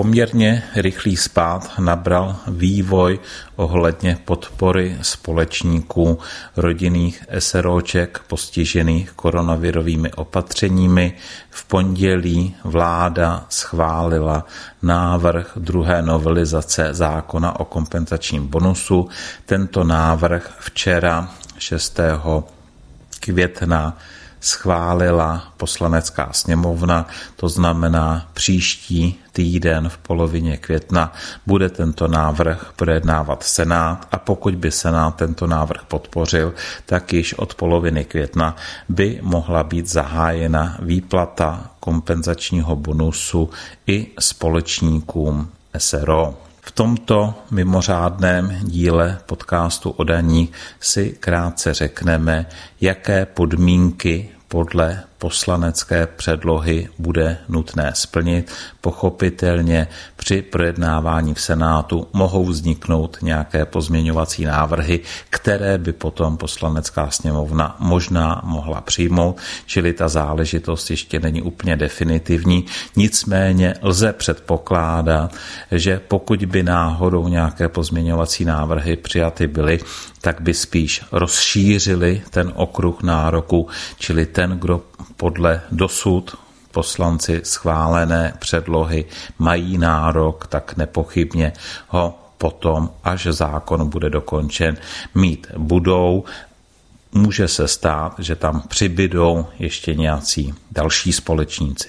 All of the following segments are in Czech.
Poměrně rychlý spát nabral vývoj ohledně podpory společníků rodinných SROček postižených koronavirovými opatřeními. V pondělí vláda schválila návrh druhé novelizace zákona o kompenzačním bonusu. Tento návrh včera 6. května schválila poslanecká sněmovna, to znamená příští týden v polovině května bude tento návrh projednávat Senát a pokud by Senát tento návrh podpořil, tak již od poloviny května by mohla být zahájena výplata kompenzačního bonusu i společníkům SRO. V tomto mimořádném díle podcastu o daní si krátce řekneme, jaké podmínky podle poslanecké předlohy bude nutné splnit. Pochopitelně při projednávání v Senátu mohou vzniknout nějaké pozměňovací návrhy, které by potom poslanecká sněmovna možná mohla přijmout, čili ta záležitost ještě není úplně definitivní. Nicméně lze předpokládat, že pokud by náhodou nějaké pozměňovací návrhy přijaty byly, tak by spíš rozšířili ten okruh nároku, čili ten, kdo podle dosud poslanci schválené předlohy mají nárok, tak nepochybně ho potom, až zákon bude dokončen, mít budou. Může se stát, že tam přibydou ještě nějací další společníci.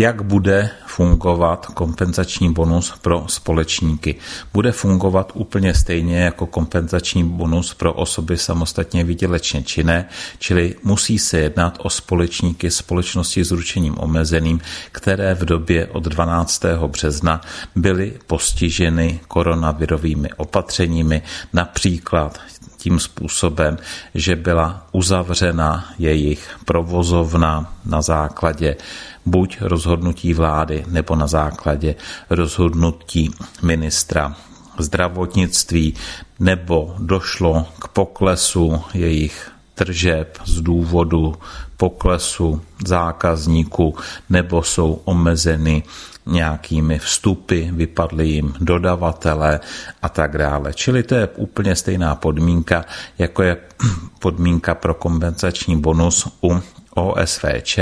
Jak bude fungovat kompenzační bonus pro společníky? Bude fungovat úplně stejně jako kompenzační bonus pro osoby samostatně výdělečně činné, čili musí se jednat o společníky společnosti s ručením omezeným, které v době od 12. března byly postiženy koronavirovými opatřeními, například tím způsobem, že byla uzavřena jejich provozovna na základě buď rozhodnutí vlády nebo na základě rozhodnutí ministra zdravotnictví, nebo došlo k poklesu jejich tržeb z důvodu poklesu zákazníků, nebo jsou omezeny nějakými vstupy, vypadly jim dodavatele a tak dále. Čili to je úplně stejná podmínka, jako je podmínka pro kompenzační bonus u OSVČ.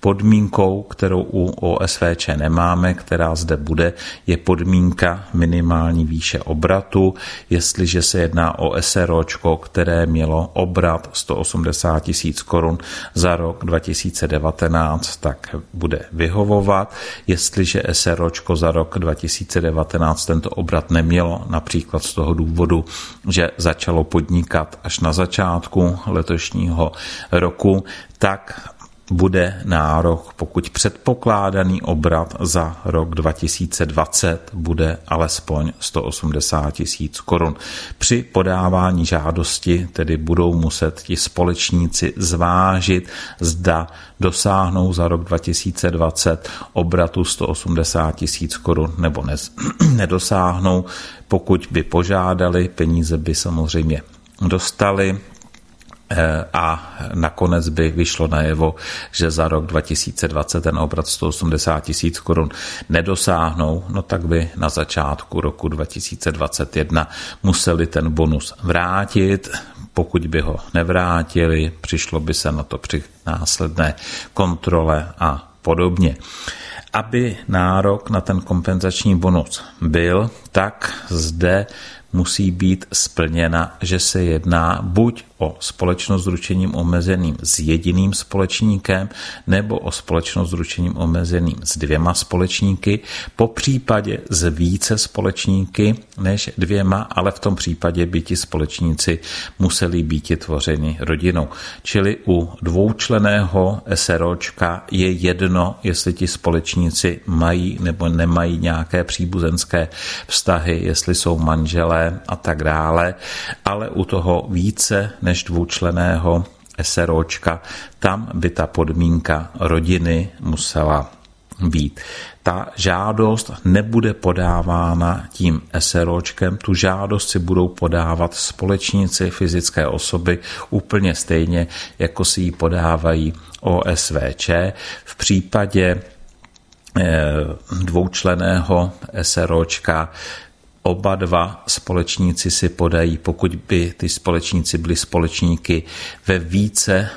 Podmínkou, kterou u OSVČ nemáme, která zde bude, je podmínka minimální výše obratu. Jestliže se jedná o SROčko, které mělo obrat 180 tisíc korun za rok 2019, tak bude vyhovovat. Jestliže SROčko za rok 2019 tento obrat nemělo, například z toho důvodu, že začalo podnikat až na začátku letošního roku, tak bude nárok, pokud předpokládaný obrat za rok 2020 bude alespoň 180 tisíc korun. Při podávání žádosti tedy budou muset ti společníci zvážit, zda dosáhnou za rok 2020 obratu 180 tisíc korun nebo nedosáhnou. Pokud by požádali, peníze by samozřejmě dostali a nakonec by vyšlo najevo, že za rok 2020 ten obrat 180 tisíc korun nedosáhnou, no tak by na začátku roku 2021 museli ten bonus vrátit. Pokud by ho nevrátili, přišlo by se na to při následné kontrole a podobně. Aby nárok na ten kompenzační bonus byl, tak zde musí být splněna, že se jedná buď o společnost s ručením omezeným s jediným společníkem nebo o společnost s ručením omezeným s dvěma společníky, po případě s více společníky než dvěma, ale v tom případě by ti společníci museli být tvořeni rodinou. Čili u dvoučleného SROčka je jedno, jestli ti společníci mají nebo nemají nějaké příbuzenské vztahy, jestli jsou manželé a tak dále, ale u toho více než dvoučleného SROčka, tam by ta podmínka rodiny musela být. Ta žádost nebude podávána tím SROčkem, tu žádost si budou podávat společníci fyzické osoby úplně stejně, jako si ji podávají OSVČ. V případě dvoučleného SROčka oba dva společníci si podají, pokud by ty společníci byli společníky ve více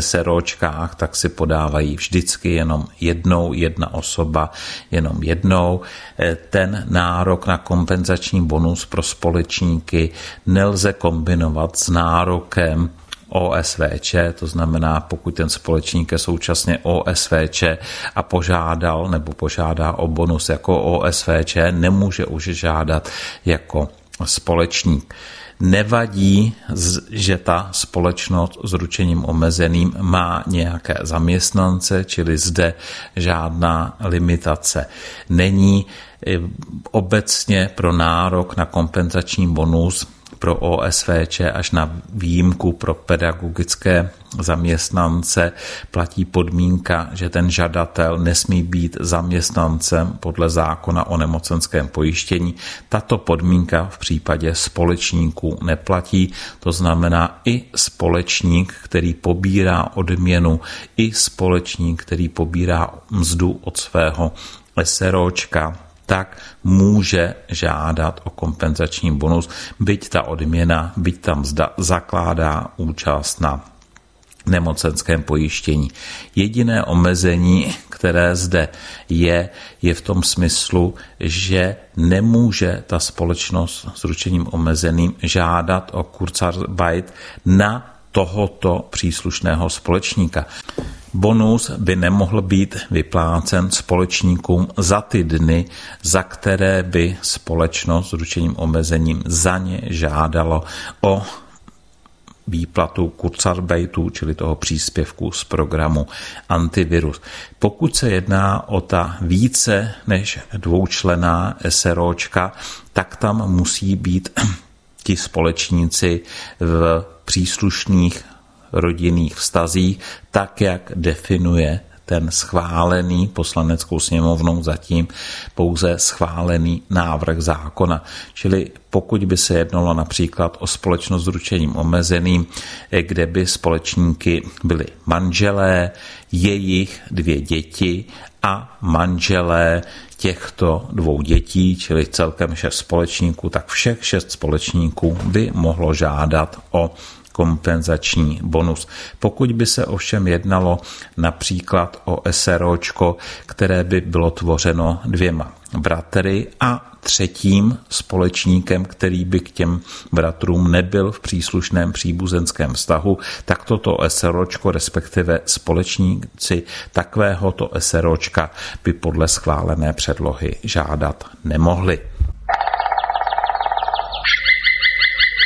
SROčkách, tak si podávají vždycky jenom jednou, jedna osoba, jenom jednou. E, ten nárok na kompenzační bonus pro společníky nelze kombinovat s nárokem OSVČ, to znamená, pokud ten společník je současně OSVČ a požádal nebo požádá o bonus jako OSVČ, nemůže už žádat jako společník. Nevadí, že ta společnost s ručením omezeným má nějaké zaměstnance, čili zde žádná limitace není. Obecně pro nárok na kompenzační bonus pro OSVČ až na výjimku pro pedagogické zaměstnance platí podmínka, že ten žadatel nesmí být zaměstnancem podle zákona o nemocenském pojištění. Tato podmínka v případě společníků neplatí, to znamená i společník, který pobírá odměnu, i společník, který pobírá mzdu od svého SROčka, tak může žádat o kompenzační bonus, byť ta odměna, byť tam zda, zakládá účast na nemocenském pojištění. Jediné omezení, které zde je, je v tom smyslu, že nemůže ta společnost s ručením omezeným žádat o Kurzarbeit na tohoto příslušného společníka. Bonus by nemohl být vyplácen společníkům za ty dny, za které by společnost s ručením omezením za ně žádalo o výplatu Kurzarbeitu, čili toho příspěvku z programu antivirus. Pokud se jedná o ta více než dvoučlená SROčka, tak tam musí být ti společníci v příslušných rodinných vztazích, tak jak definuje ten schválený poslaneckou sněmovnou zatím pouze schválený návrh zákona. Čili pokud by se jednalo například o společnost s ručením omezeným, kde by společníky byli manželé, jejich dvě děti a manželé těchto dvou dětí, čili celkem šest společníků, tak všech šest společníků by mohlo žádat o kompenzační bonus. Pokud by se ovšem jednalo například o SROčko, které by bylo tvořeno dvěma bratry a třetím společníkem, který by k těm bratrům nebyl v příslušném příbuzenském vztahu, tak toto SROčko, respektive společníci takovéhoto SROčka by podle schválené předlohy žádat nemohli.